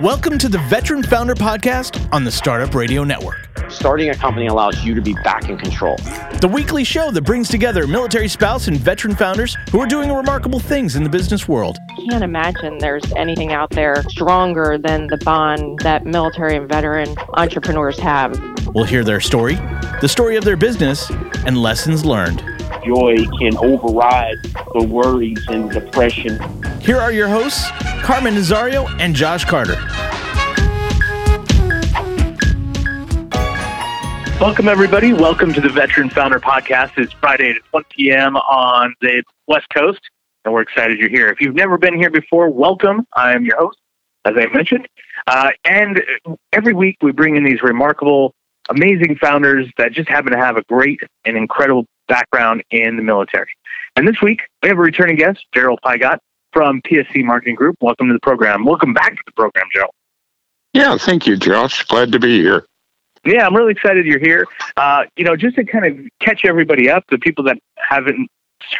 Welcome to the Veteran Founder Podcast on the Startup Radio Network. Starting a company allows you to be back in control. The weekly show that brings together military spouse and veteran founders who are doing remarkable things in the business world. Can't imagine there's anything out there stronger than the bond that military and veteran entrepreneurs have. We'll hear their story, the story of their business, and lessons learned. Joy can override the worries and depression. Here are your hosts, Carmen Nazario and Josh Carter. Welcome, everybody. Welcome to the Veteran Founder Podcast. It's Friday at 1 p.m. on the West Coast, and we're excited you're here. If you've never been here before, welcome. I am your host, as I mentioned. Uh, and every week we bring in these remarkable, amazing founders that just happen to have a great and incredible background in the military. And this week we have a returning guest, Gerald Pygott from PSC Marketing Group. Welcome to the program. Welcome back to the program, Gerald. Yeah, thank you, Josh. Glad to be here. Yeah, I'm really excited you're here. Uh, you know, just to kind of catch everybody up, the people that haven't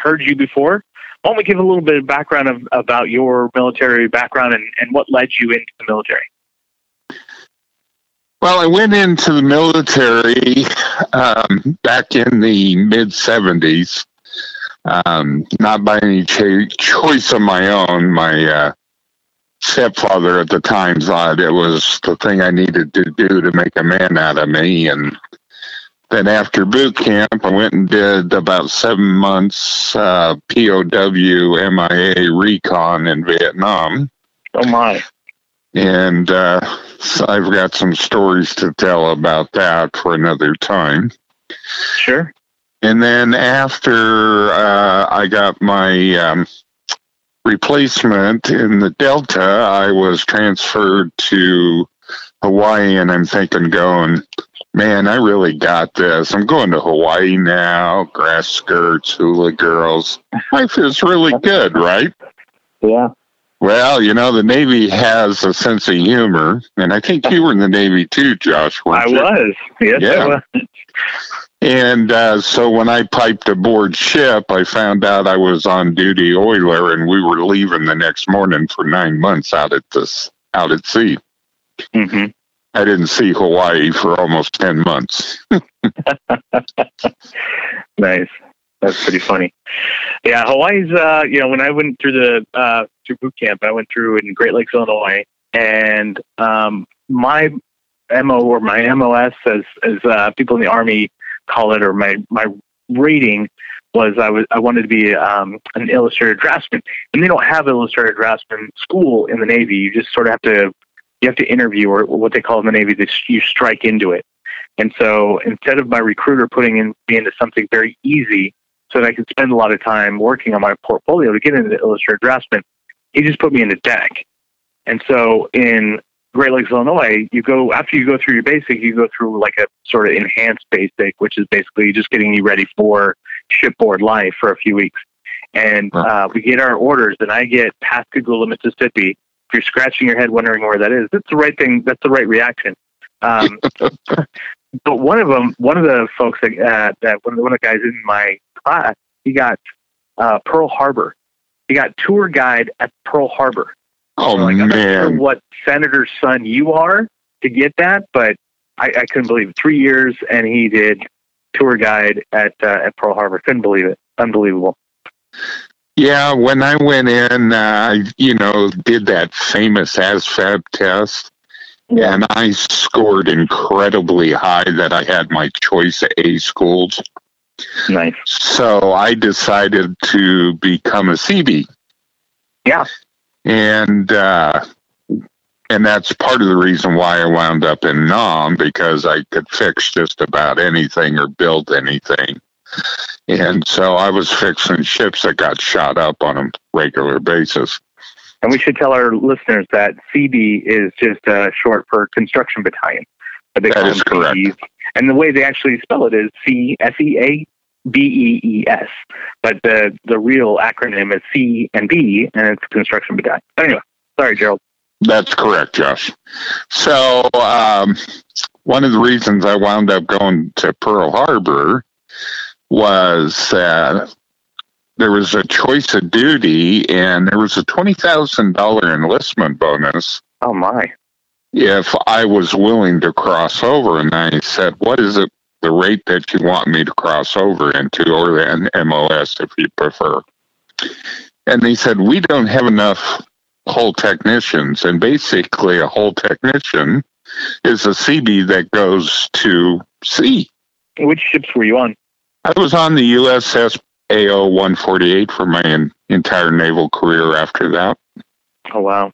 heard you before, why don't we give a little bit of background of, about your military background and, and what led you into the military? Well, I went into the military um, back in the mid 70s, um, not by any ch- choice of my own. My uh, stepfather at the time thought it was the thing I needed to do to make a man out of me. And then after boot camp, I went and did about seven months uh, POW MIA recon in Vietnam. Oh, my. And uh, so I've got some stories to tell about that for another time. Sure. And then after uh, I got my um, replacement in the Delta, I was transferred to Hawaii, and I'm thinking, going, man, I really got this. I'm going to Hawaii now, grass skirts, hula girls. Life is really good, right? Yeah. Well, you know, the Navy has a sense of humor, and I think you were in the Navy too, Josh. I you? was. Yes, Yeah. I was. And uh, so when I piped aboard ship, I found out I was on duty oiler, and we were leaving the next morning for nine months out at this out at sea. hmm I didn't see Hawaii for almost ten months. Nice. That's pretty funny. Yeah, Hawaii's. Uh, you know, when I went through the uh, through boot camp, I went through in Great Lakes, Illinois, and um, my mo or my MOS, as as uh, people in the Army call it, or my my rating was I was I wanted to be um, an illustrated draftsman, and they don't have illustrated draftsman school in the Navy. You just sort of have to you have to interview, or what they call in the Navy, that you strike into it. And so instead of my recruiter putting in, me into something very easy so that I could spend a lot of time working on my portfolio to get into Illustrator draftsman, he just put me into deck. And so in Great Lakes, Illinois, you go after you go through your basic, you go through like a sort of enhanced basic, which is basically just getting you ready for shipboard life for a few weeks. And uh, we get our orders, and I get Pascagoula, Mississippi. If you're scratching your head wondering where that is, that's the right thing. That's the right reaction. Um, but one of them, one of the folks that, uh, that one of the, one of the guys in my class, he got uh, Pearl Harbor. He got tour guide at Pearl Harbor. Oh like, I'm not sure man! what senator's son you are to get that, but I, I couldn't believe it. Three years, and he did tour guide at uh, at Pearl Harbor. Couldn't believe it. Unbelievable. Yeah, when I went in, uh, I you know did that famous ASVAB test, and I scored incredibly high that I had my choice of A schools. Nice. So I decided to become a CB. Yeah. And uh, and that's part of the reason why I wound up in Nam because I could fix just about anything or build anything. And so I was fixing ships that got shot up on a regular basis. And we should tell our listeners that CB is just uh, short for construction battalion. They That is correct. CBs. And the way they actually spell it is C S E A B E E S. But the the real acronym is C and B, and it's construction battalion. Anyway, sorry, Gerald. That's correct, Josh. So, um, one of the reasons I wound up going to Pearl Harbor was that there was a choice of duty and there was a $20,000 enlistment bonus. Oh my. If I was willing to cross over. And I said, What is it, the rate that you want me to cross over into, or an MOS if you prefer? And they said, We don't have enough hull technicians. And basically, a hull technician is a CB that goes to sea. Which ships were you on? I was on the USS AO 148 for my entire naval career after that. Oh wow.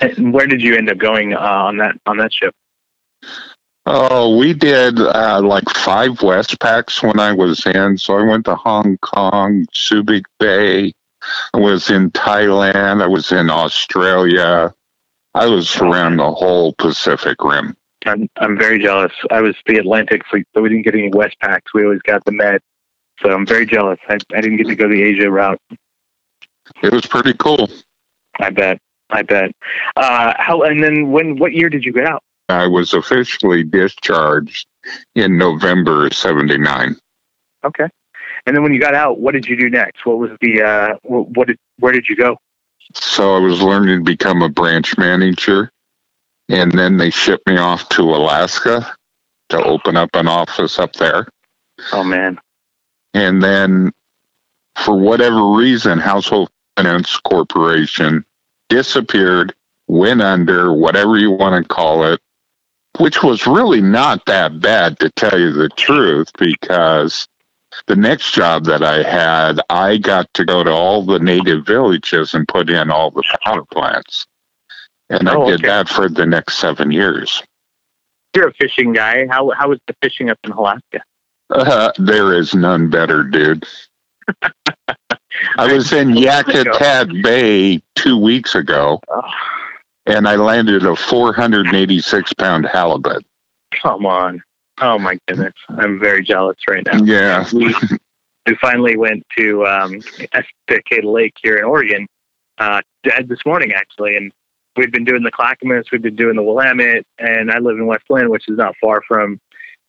And where did you end up going uh, on that on that ship? Oh, we did uh, like five Westpacks when I was in. So I went to Hong Kong, Subic Bay. I was in Thailand. I was in Australia. I was around the whole Pacific Rim. I'm I'm very jealous. I was the Atlantic fleet, so we didn't get any Westpacks. We always got the Med. So I'm very jealous. I, I didn't get to go the Asia route. It was pretty cool. I bet. I bet. Uh, how and then when? What year did you get out? I was officially discharged in November of 79. Okay. And then when you got out, what did you do next? What was the uh, what, what did where did you go? So I was learning to become a branch manager. And then they shipped me off to Alaska to open up an office up there. Oh man. And then, for whatever reason, Household Finance Corporation disappeared, went under, whatever you want to call it, which was really not that bad, to tell you the truth, because the next job that I had, I got to go to all the native villages and put in all the power plants. And Oh, I did okay. that for the next seven years. You're a fishing guy. How how was the fishing up in Alaska? Uh, there is none better, dude. I was in Yakutat Bay two weeks ago, Oh, and I landed a 486 pound halibut. come on. Oh my goodness. I'm very jealous right now. Yeah. we, we finally went to um, Estacada Lake here in Oregon uh, this morning, actually, and we've been doing the Clackamas, we've been doing the Willamette, and I live in West Linn, which is not far from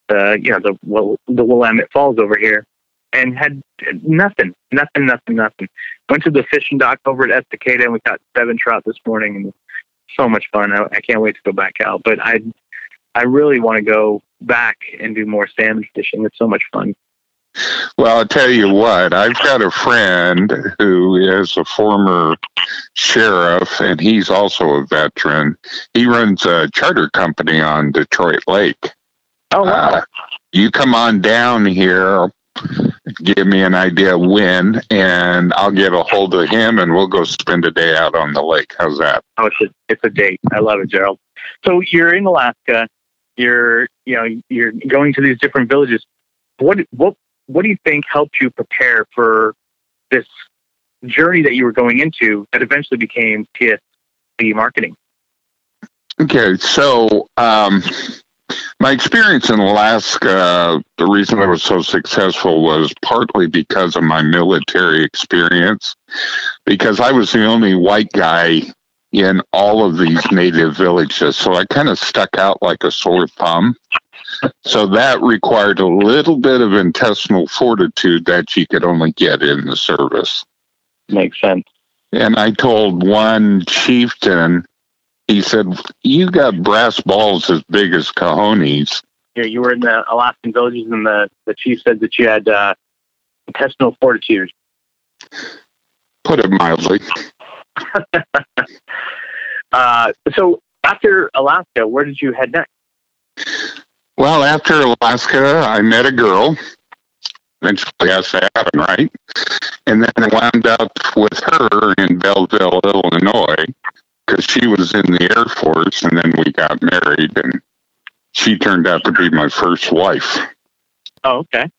the you know the the Willamette Falls over here, and had nothing, nothing, nothing, nothing. Went to the fishing dock over at Estacada, and we caught seven trout this morning, and so much fun. I, I can't wait to go back out, but I I really want to go back and do more salmon fishing. It's so much fun. Well, I'll tell you what, I've got a friend who is a former sheriff, and he's also a veteran. He runs a charter company on Detroit Lake. Oh Uh, you come on down here, give me an idea when, and I'll get a hold of him, and we'll go spend a day out on the lake. How's that? Oh, it's a, it's a date. I love it, Gerald. So you're in Alaska. You're you know you're going to these different villages. What what what do you think helped you prepare for this journey that you were going into that eventually became PSC marketing? Okay, so um, my experience in Alaska, the reason I was so successful was partly because of my military experience, because I was the only white guy in all of these native villages. So I kind of stuck out like a sore thumb. So that required a little bit of intestinal fortitude that you could only get in the service. Makes sense. And I told one chieftain, he said, You got brass balls as big as cojones. Yeah, you were in the Alaskan villages, and the the chief said that you had uh, intestinal fortitude. Put it mildly. Uh, so after Alaska, where did you head next? Well, after Alaska, I met a girl. Eventually, I sat Adam, right? And then I wound up with her in Belleville, Illinois, because she was in the Air Force, and then we got married, and she turned out to be my first wife. Oh, okay.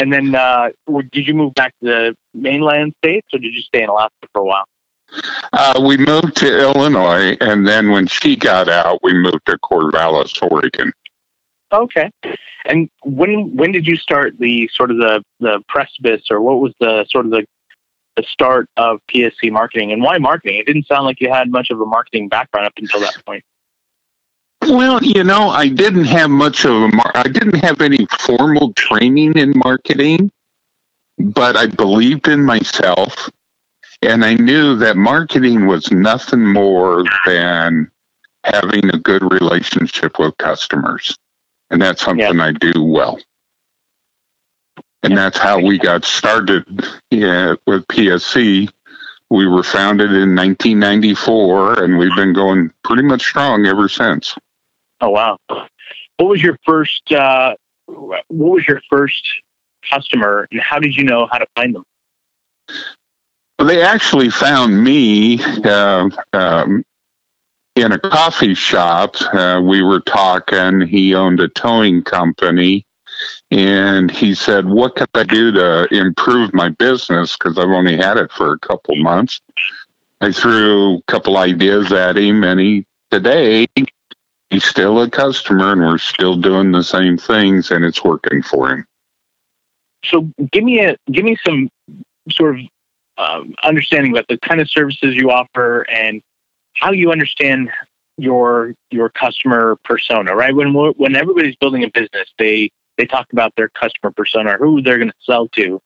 And then, uh, did you move back to the mainland states, or did you stay in Alaska for a while? Uh, we moved to Illinois, and then when she got out, we moved to Corvallis, Oregon. Okay. And when when did you start the sort of the the precipice, or what was the sort of the the start of PSC marketing, and why marketing? It didn't sound like you had much of a marketing background up until that point. Well, you know, I didn't have much of a mar- I didn't have any formal training in marketing, but I believed in myself And I knew that marketing was nothing more than having a good relationship with customers. And that's something I do well. And that's how we got started yeah, with PSC. We were founded in 1994 and we've been going pretty much strong ever since. Oh, wow. What was your first, uh, what was your first customer and how did you know how to find them? Well, they actually found me uh, um, in a coffee shop. Uh, we were talking. He owned a towing company. And he said, What can I do to improve my business? Because I've only had it for a couple months. I threw a couple ideas at him, and he today he's still a customer, and we're still doing the same things, and it's working for him. So, give me a give me some sort of um, understanding about the kind of services you offer and how you understand your your customer persona. Right when when everybody's building a business, they they talked about their customer persona, who they're going to sell to.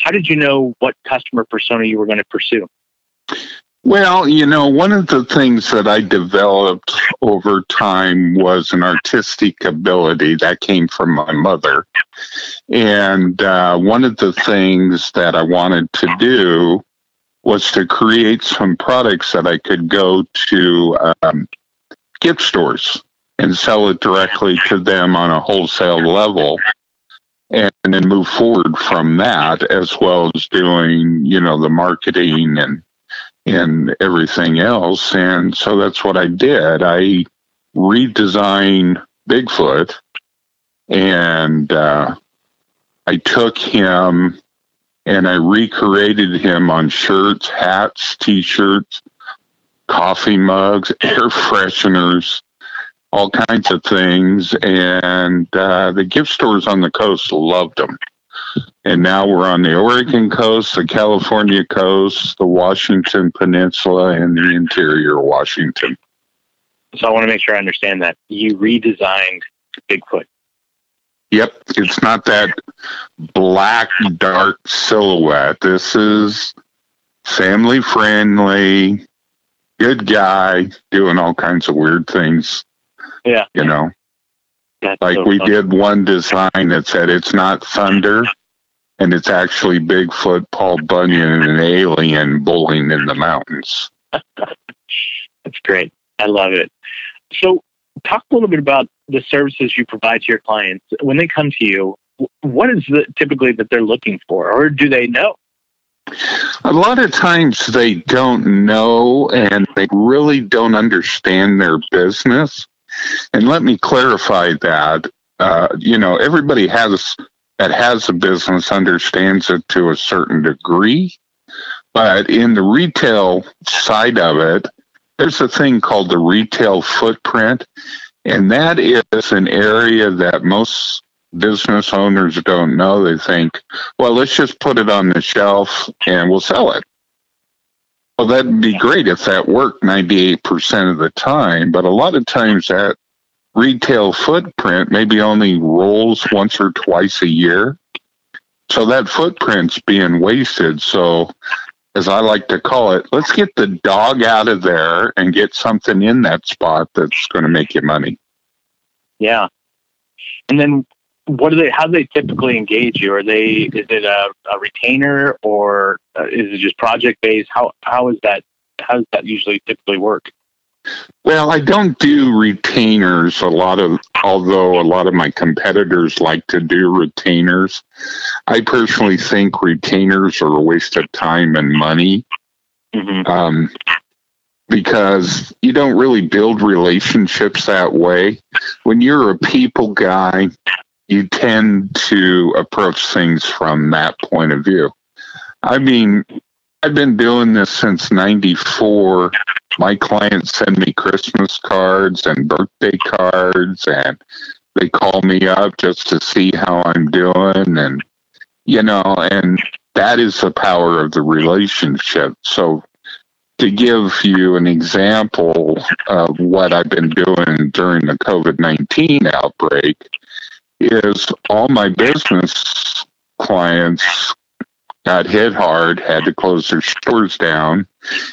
How did you know what customer persona you were going to pursue? Well, you know, one of the things that I developed over time was an artistic ability that came from my mother. And uh, one of the things that I wanted to do was to create some products that I could go to um, gift stores and sell it directly to them on a wholesale level and then move forward from that as well as doing you know the marketing and and everything else. And so that's what I did. I redesigned Bigfoot and uh, I took him and I recreated him on shirts, hats, t shirts, coffee mugs, air fresheners, all kinds of things. And uh, the gift stores on the coast loved them and now we're on the Oregon coast, the California coast, the Washington Peninsula, and the interior Washington. So I want to make sure I understand that you redesigned Bigfoot. Yep, it's not that black dark silhouette. This is family friendly, good guy doing all kinds of weird things. Yeah, you know. That's like so we funny. did one design that said it's not thunder, and it's actually Bigfoot, Paul Bunyan, and an alien bowling in the mountains. That's great. I love it. So, talk a little bit about the services you provide to your clients when they come to you. What is the typically that they're looking for, or do they know? A lot of times they don't know and they really don't understand their business. And let me clarify that. Uh, you know, everybody has that has a business understands it to a certain degree. But in the retail side of it, there's a thing called the retail footprint. And that is an area that most business owners don't know. They think, well, let's just put it on the shelf and we'll sell it. Well, that'd be great if that worked 98% of the time. But a lot of times that retail footprint maybe only rolls once or twice a year. So that footprint's being wasted. So, as I like to call it, let's get the dog out of there and get something in that spot that's going to make you money. Yeah. And then, what do they? How do they typically engage you? Are they? Is it a, a retainer or uh, is it just project based? How how is that? How does that usually typically work? Well, I don't do retainers a lot of, although a lot of my competitors like to do retainers. I personally think retainers are a waste of time and money Mm-hmm. um, because you don't really build relationships that way. When you're a people guy, you tend to approach things from that point of view. I mean, I've been doing this since 94. My clients send me Christmas cards and birthday cards, and they call me up just to see how I'm doing. And, you know, and that is the power of the relationship. So, to give you an example of what I've been doing during the COVID 19 outbreak, is all my business clients got hit hard, had to close their stores down,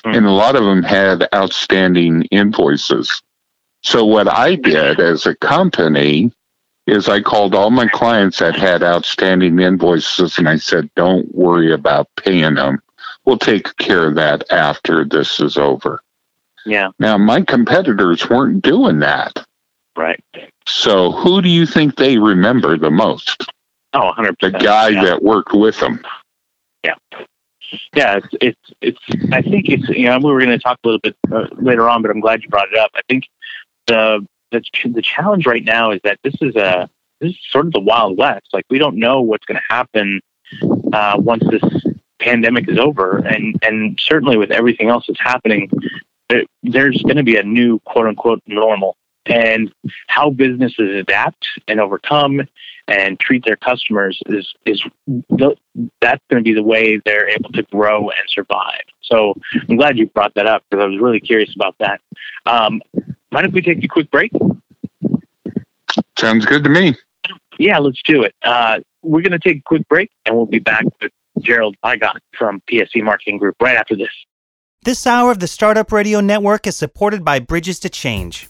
hmm. and a lot of them had outstanding invoices. So what I did as a company is I called all my clients that had outstanding invoices and I said, don't worry about paying them. We'll take care of that after this is over. Yeah. Now, my competitors weren't doing that. Right. So who do you think they remember the most? Oh, 100%. The guy yeah. that worked with them. yeah, it's, it's, it's, I think it's, you know, we were going to talk a little bit uh, later on, but I'm glad you brought it up. I think the, the, the challenge right now is that this is a, this is sort of the Wild West. Like, we don't know what's going to happen uh, once this pandemic is over. And, and certainly with everything else that's happening, it, there's going to be a new quote unquote normal. And how businesses adapt and overcome and treat their customers is is the, that's going to be the way they're able to grow and survive. So I'm glad you brought that up because I was really curious about that. Um, mind if we take a quick break? Sounds good to me. Yeah, let's do it. Uh, we're going to take a quick break and we'll be back with Gerald Pygott from PSC Marketing Group right after this. This hour of the Startup Radio Network is supported by Bridges to Change.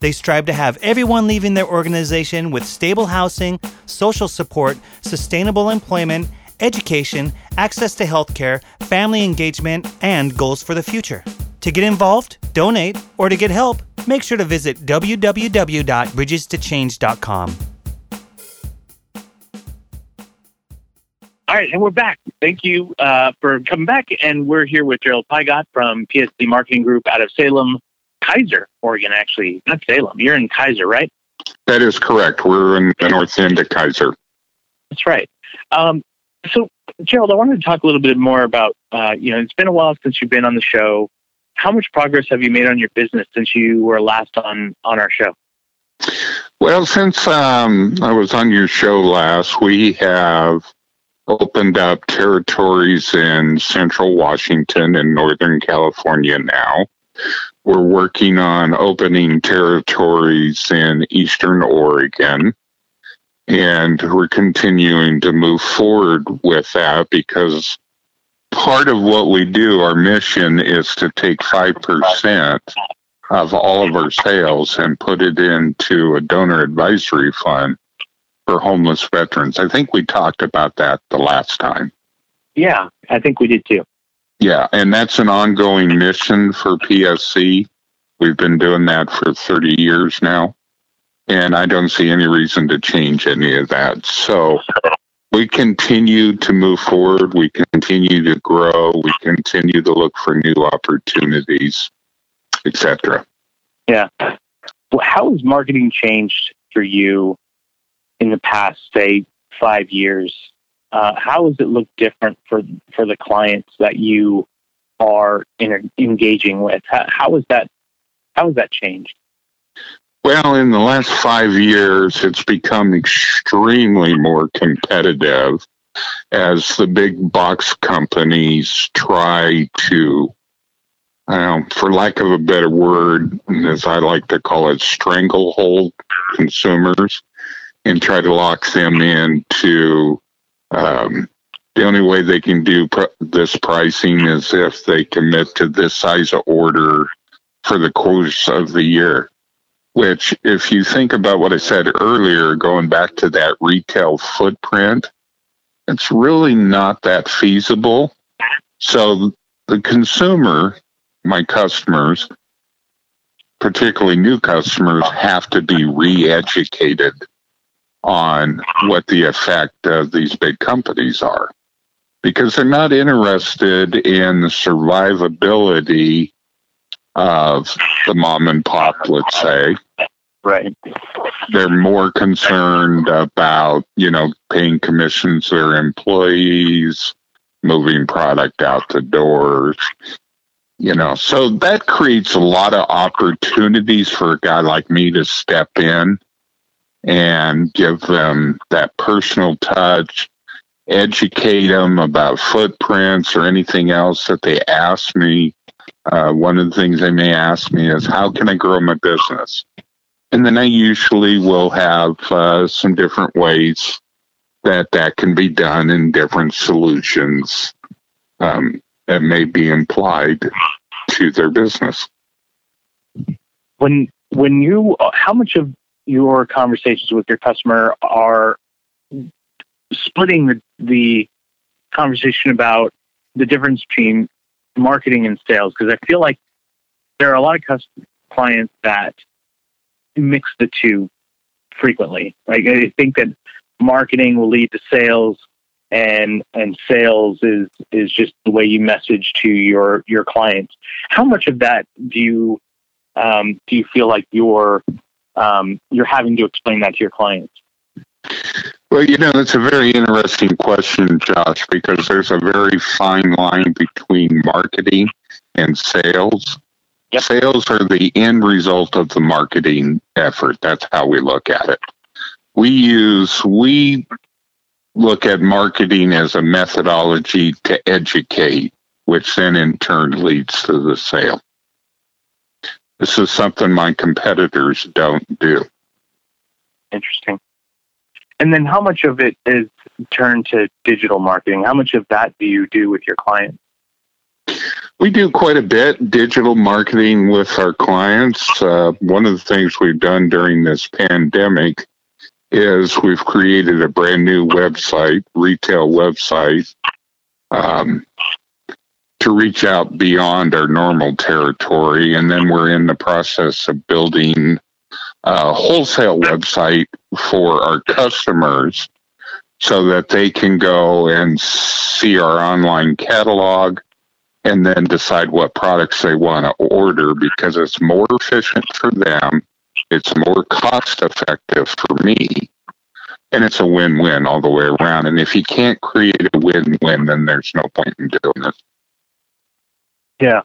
They strive to have everyone leaving their organization with stable housing, social support, sustainable employment, education, access to healthcare, family engagement, and goals for the future. To get involved, donate, or to get help, make sure to visit www.bridgestochange.com. All right, and we're back. Thank you uh, for coming back. And we're here with Gerald Pygott from PSC Marketing Group out of Salem, Keizer, Oregon, actually. Not Salem. You're in Keizer, right? That is correct. We're in the north end of Keizer. That's right. Um, so, Gerald, I wanted to talk a little bit more about, uh, you know, it's been a while since you've been on the show. How much progress have you made on your business since you were last on, on our show? Well, since um, I was on your show last, we have opened up territories in central Washington and northern California now. We're working on opening territories in eastern Oregon. And we're continuing to move forward with that because part of what we do, our mission is to take 5% of all of our sales and put it into a donor advisory fund for homeless veterans. I think we talked about that the last time. Yeah, I think we did too. Yeah, and that's an ongoing mission for PSC. We've been doing that for 30 years now, and I don't see any reason to change any of that. So we continue to move forward, we continue to grow, we continue to look for new opportunities, etc. Yeah. Well, how has marketing changed for you in the past, say, five years? Uh, how does it look different for for the clients that you are in, engaging with? How, how is that? How has that changed? Well, in the last five years, it's become extremely more competitive as the big box companies try to, I for lack of a better word, as I like to call it, stranglehold consumers and try to lock them into um, the only way they can do pr- this pricing is if they commit to this size of order for the course of the year. Which, if you think about what I said earlier, going back to that retail footprint, it's really not that feasible. So the consumer, my customers, particularly new customers, have to be re educated on what the effect of these big companies are because they're not interested in the survivability of the mom and pop, let's say. Right. They're more concerned about, you know, paying commissions to their employees, moving product out the doors. you know, so that creates a lot of opportunities for a guy like me to step in and give them that personal touch, educate them about footprints or anything else that they ask me. Uh, one of the things they may ask me is, How can I grow my business? And then I usually will have uh, some different ways that that can be done in different solutions um, that may be implied to their business. When when you how much of your conversations with your customer are splitting the, the conversation about the difference between marketing and sales because I feel like there are a lot of custom clients that mix the two frequently. Like I think that marketing will lead to sales and and sales is is just the way you message to your your clients. How much of that do you um, do you feel like you're um, you're having to explain that to your clients? Well, you know, it's a very interesting question, Josh, because there's a very fine line between marketing and sales. Yep. Sales are the end result of the marketing effort. That's how we look at it. We use, we look at marketing as a methodology to educate, which then in turn leads to the sale. This is something my competitors don't do. Interesting. And then how much of it is turned to digital marketing? How much of that do you do with your clients? We do quite a bit digital marketing with our clients. Uh, one of the things we've done during this pandemic is we've created a brand new website, retail website, um, to reach out beyond our normal territory. And then we're in the process of building a wholesale website for our customers so that they can go and see our online catalog and then decide what products they want to order because it's more efficient for them. It's more cost effective for me. And it's a win win all the way around. And if you can't create a win win, then there's no point in doing this. Yeah.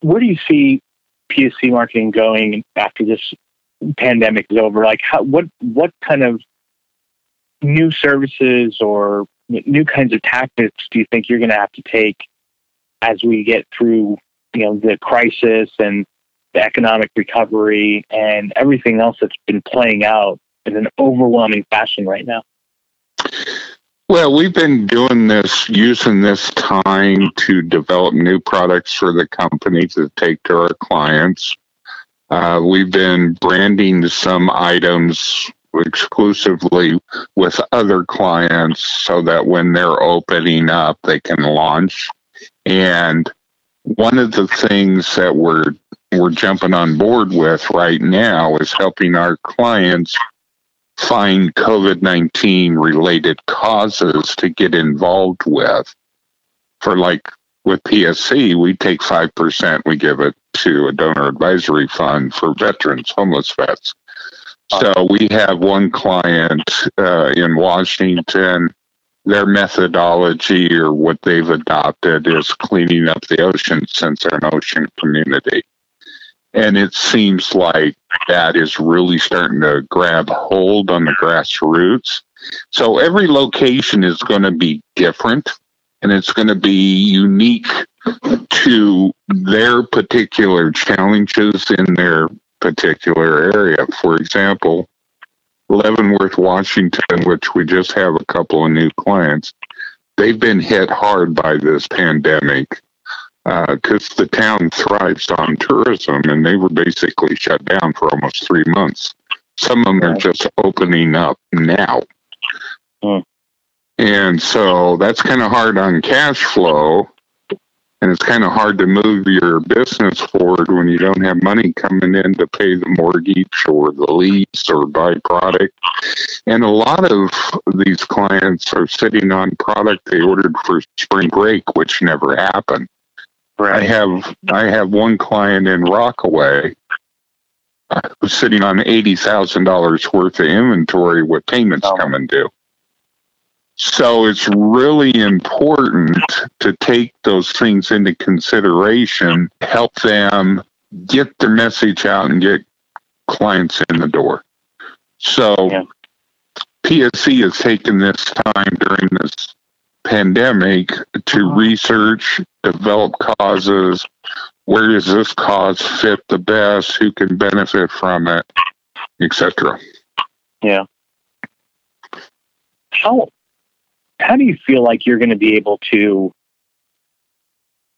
Where do you see PSC marketing going after this pandemic is over? Like, how, what what kind of new services or new kinds of tactics do you think you're going to have to take as we get through, you know, the crisis and the economic recovery and everything else that's been playing out in an overwhelming fashion right now? Well, we've been doing this, using this time to develop new products for the company to take to our clients. Uh, we've been branding some items exclusively with other clients so that when they're opening up, they can launch. And one of the things that we're we're jumping on board with right now is helping our clients find COVID 19 related causes to get involved with. For like with PSC, we take 5%, we give it to a donor advisory fund for veterans, homeless vets. So we have one client uh, in Washington. Their methodology or what they've adopted is cleaning up the ocean since they're an ocean community. And it seems like that is really starting to grab hold on the grassroots. So every location is going to be different and it's going to be unique to their particular challenges in their particular area. For example, Leavenworth, Washington, which we just have a couple of new clients, they've been hit hard by this pandemic because uh, the town thrives on tourism and they were basically shut down for almost three months. Some of them are just opening up now. And so that's kind of hard on cash flow. And it's kind of hard to move your business forward when you don't have money coming in to pay the mortgage or the lease or buy product. And a lot of these clients are sitting on product they ordered for spring break, which never happened. Right. I have I have one client in Rockaway who's sitting on eighty thousand dollars worth of inventory with payments oh. coming due. So it's really important to take those things into consideration, help them get their message out and get clients in the door. So Yeah. PSC has taken this time during this pandemic to research, develop causes. Where does this cause fit the best? Who can benefit from it, etc. Yeah. How how do you feel like you're going to be able to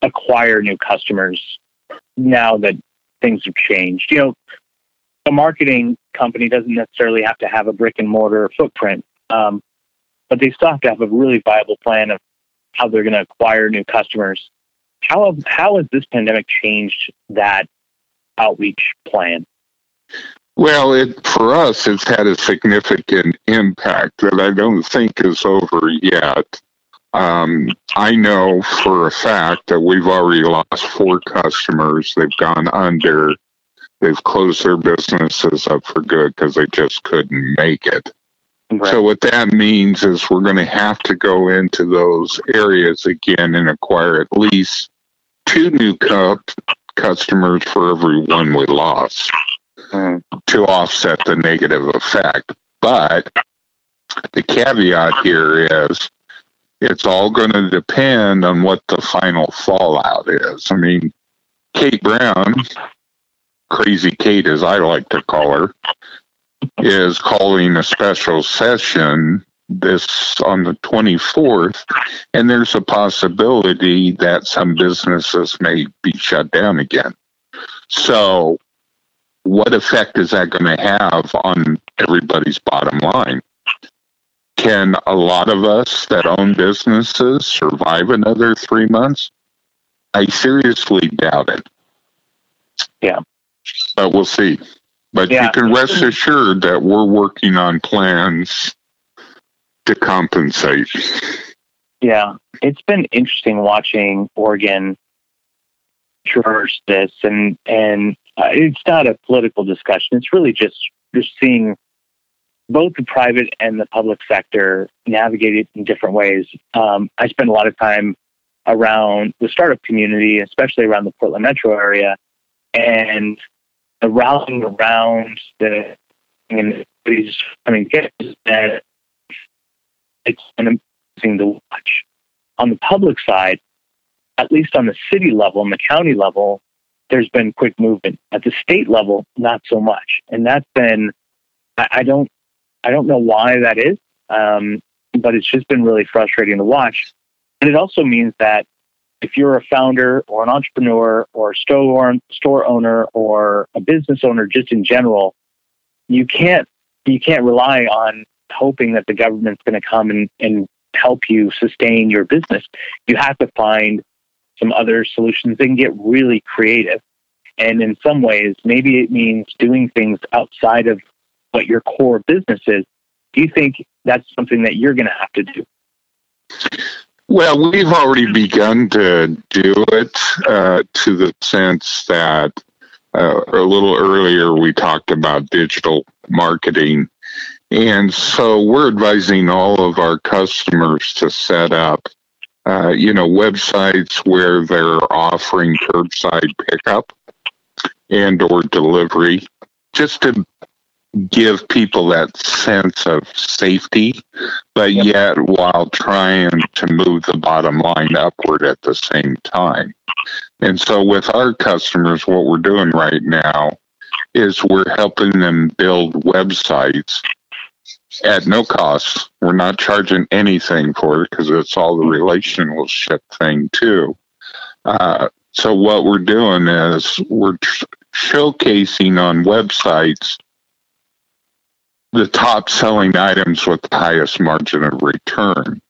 acquire new customers now that things have changed? You know, a marketing company doesn't necessarily have to have a brick and mortar footprint, um, but they still have to have a really viable plan of how they're going to acquire new customers. How have, how has this pandemic changed that outreach plan? Well, it for us, it's had a significant impact that I don't think is over yet. Um, I know for a fact that we've already lost four customers. They've gone under. They've closed their businesses up for good because they just couldn't make it. So what that means is we're going to have to go into those areas again and acquire at least two new cu- customers for every one we lost Mm. to offset the negative effect. But the caveat here is it's all going to depend on what the final fallout is. I mean, Kate Brown, Crazy Kate as I like to call her, is calling a special session this on the 24th and there's a possibility that some businesses may be shut down again. So what effect is that going to have on everybody's bottom line? Can a lot of us that own businesses survive another three months? I seriously doubt it. Yeah. but we'll see but Yeah. you can rest assured that we're working on plans to compensate. Yeah, it's been interesting watching Oregon traverse this, and and uh, it's not a political discussion. It's really just just seeing both the private and the public sector navigate it in different ways. Um, I spend a lot of time around the startup community, especially around the Portland metro area, and the rallying around the and these. I mean, that it's an amazing to watch. On the public side, at least on the city level and the county level, there's been quick movement. At the state level, not so much, and that's been I, I don't I don't know why that is, um, but it's just been really frustrating to watch. And it also means that if you're a founder or an entrepreneur or store store owner or a business owner, just in general, you can't you can't rely on hoping that the government's going to come and, and help you sustain your business. You have to find some other solutions and get really creative. And in some ways, maybe it means doing things outside of what your core business is. Do you think that's something that you're going to have to do? Well, we've already begun to do it uh, to the sense that uh, a little earlier we talked about digital marketing. And so we're advising all of our customers to set up, uh, you know, websites where they're offering curbside pickup and or delivery just to give people that sense of safety, but yet while trying to move the bottom line upward at the same time. And so with our customers, what we're doing right now is we're helping them build websites at no cost. We're not charging anything for it because it's all the relationship thing too. Uh, so what we're doing is we're tr- showcasing on websites the top selling items with the highest margin of return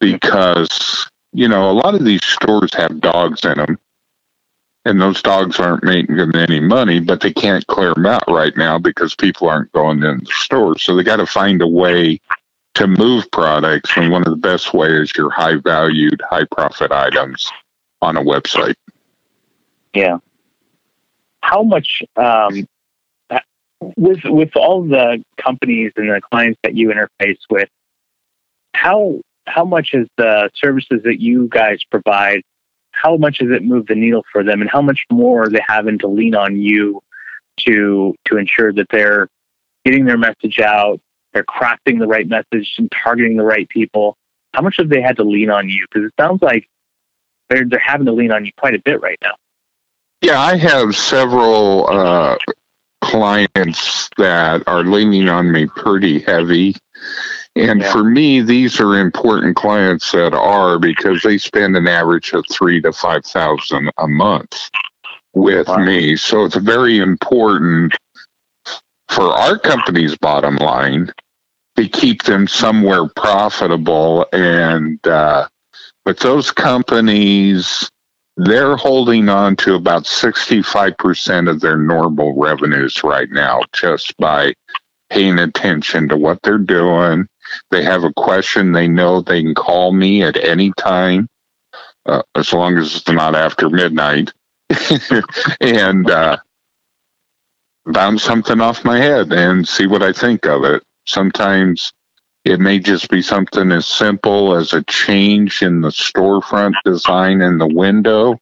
because you know a lot of these stores have dogs in them and those dogs aren't making them any money but they can't clear them out right now because people aren't going in the stores so they got to find a way to move products and one of the best ways is your high valued high profit items on a website Yeah. How much um, with with all the companies and the clients that you interface with? how how much is the services that you guys provide? How much does it move the needle for them, and how much more are they having to lean on you to to ensure that they're getting their message out, they're crafting the right message and targeting the right people? How much have they had to lean on you? Because it sounds like they're they're having to lean on you quite a bit right now. Yeah, I have several uh, clients that are leaning on me pretty heavy. And Yeah. for me, these are important clients that are because they spend an average of three to five thousand a month with Wow. me. So it's very important for our company's bottom line to keep them somewhere profitable. And uh, but those companies, they're holding on to about 65% of their normal revenues right now just by paying attention to what they're doing. They have a question, they know they can call me at any time, uh, as long as it's not after midnight, and uh, bounce something off my head and see what I think of it. Sometimes it may just be something as simple as a change in the storefront design in the window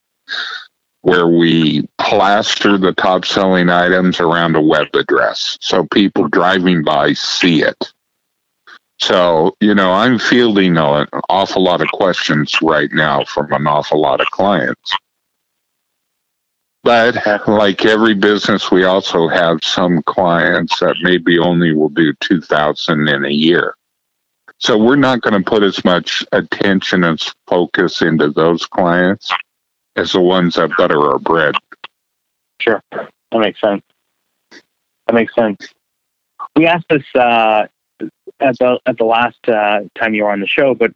where we plaster the top selling items around a web address so people driving by see it. So, you know, I'm fielding an awful lot of questions right now from an awful lot of clients. But like every business, we also have some clients that maybe only will do 2000 in a year. So we're not going to put as much attention and focus into those clients as the ones that butter our bread. Sure, that makes sense. That makes sense. We asked this uh, at the at the last uh, time you were on the show, but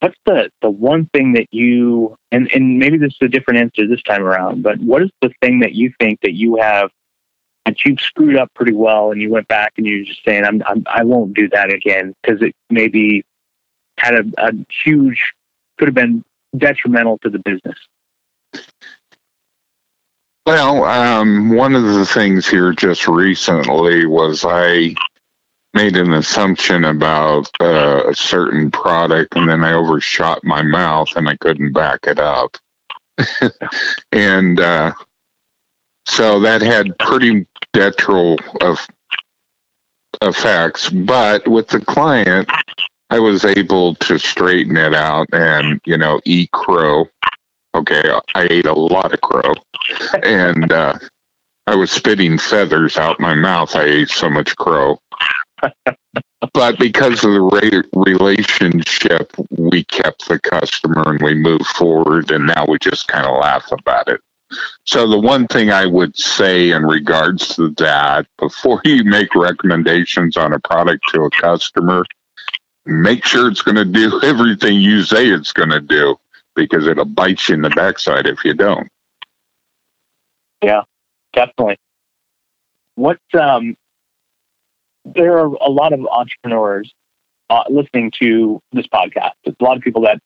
what's the the one thing that you and and maybe this is a different answer this time around, but what is the thing that you think that you have that you've screwed up pretty well, and you went back and you're just saying, I'm, I'm I won't do that again because it maybe had a, a huge could have been detrimental to the business. Well, um, one of the things here just recently was I made an assumption about uh, a certain product and then I overshot my mouth and I couldn't back it up. and uh, so that had pretty detrimental of effects. But with the client, I was able to straighten it out and, you know, eat crow. Okay, I ate a lot of crow and uh, I was spitting feathers out my mouth. I ate so much crow. but because of the relationship, we kept the customer and we moved forward, and now we just kind of laugh about it. So, the one thing I would say in regards to that, before you make recommendations on a product to a customer, make sure it's going to do everything you say it's going to do because it'll bite you in the backside if you don't. Yeah, definitely. What um, there are a lot of entrepreneurs uh, listening to this podcast. There's a lot of people that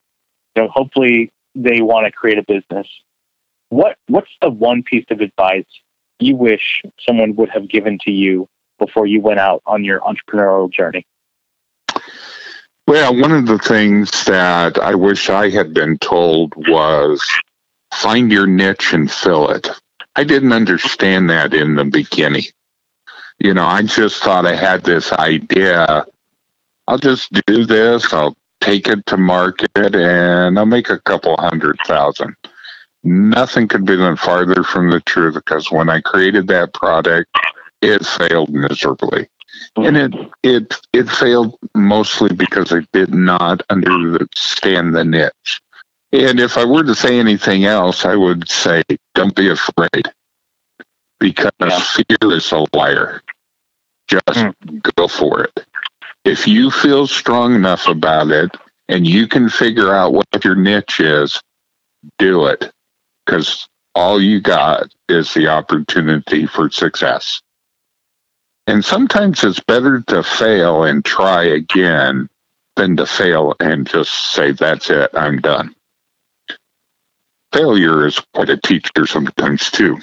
you know. Hopefully, they want to create a business. What What's the one piece of advice you wish someone would have given to you before you went out on your entrepreneurial journey? Well, one of the things that I wish I had been told was find your niche and fill it. I didn't understand that in the beginning. You know, I just thought I had this idea. I'll just do this, I'll take it to market, and I'll make a couple hundred thousand. Nothing could be done farther from the truth because when I created that product, it failed miserably and it it it failed mostly because I did not understand the niche. And if I were to say anything else, I would say, don't be afraid, because Yeah. fear is a liar. Just hmm. go for it. If you feel strong enough about it and you can figure out what your niche is, do it, because all you got is the opportunity for success. And sometimes it's better to fail and try again than to fail and just say, that's it, I'm done. Failure is quite a teacher sometimes, too.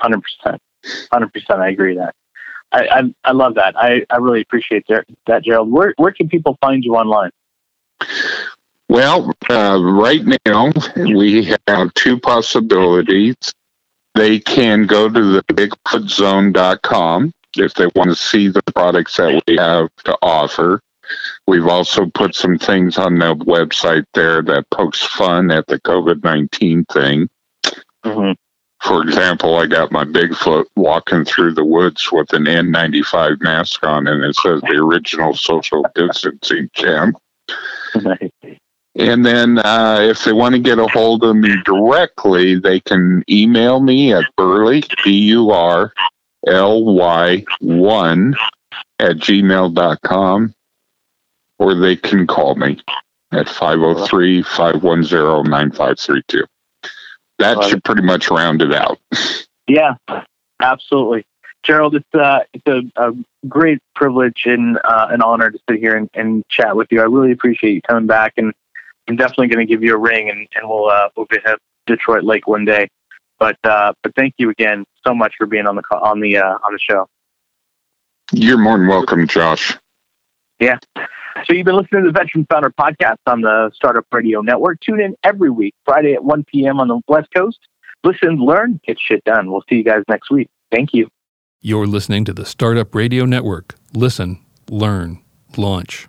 Hundred percent, hundred percent. I agree that. I, I, I love that. I, I really appreciate that, Gerald. Where, where can people find you online? Well, uh, right now we have two possibilities. They can go to the bigfootzone.com if they want to see the products that we have to offer. We've also put some things on the website there that pokes fun at the COVID 19 thing. Mm-hmm. For example, I got my Bigfoot walking through the woods with an N95 mask on, and it says the original social distancing champ. And then uh, if they want to get a hold of me directly, they can email me at Burly, B U R L Y 1 at gmail.com, or they can call me at 503 510 9532. That should pretty much round it out. Yeah, absolutely. Gerald, it's, uh, it's a, a great privilege and uh, an honor to sit here and, and chat with you. I really appreciate you coming back, and I'm definitely going to give you a ring, and, and we'll uh, we'll visit Detroit Lake one day. But uh, but thank you again so much for being on the on the uh, on the show. You're more than welcome, Josh. Yeah. So you've been listening to the Veteran Founder Podcast on the Startup Radio Network. Tune in every week, Friday at 1 p.m. on the West Coast. Listen, learn, get shit done. We'll see you guys next week. Thank you. You're listening to the Startup Radio Network. Listen, learn, launch.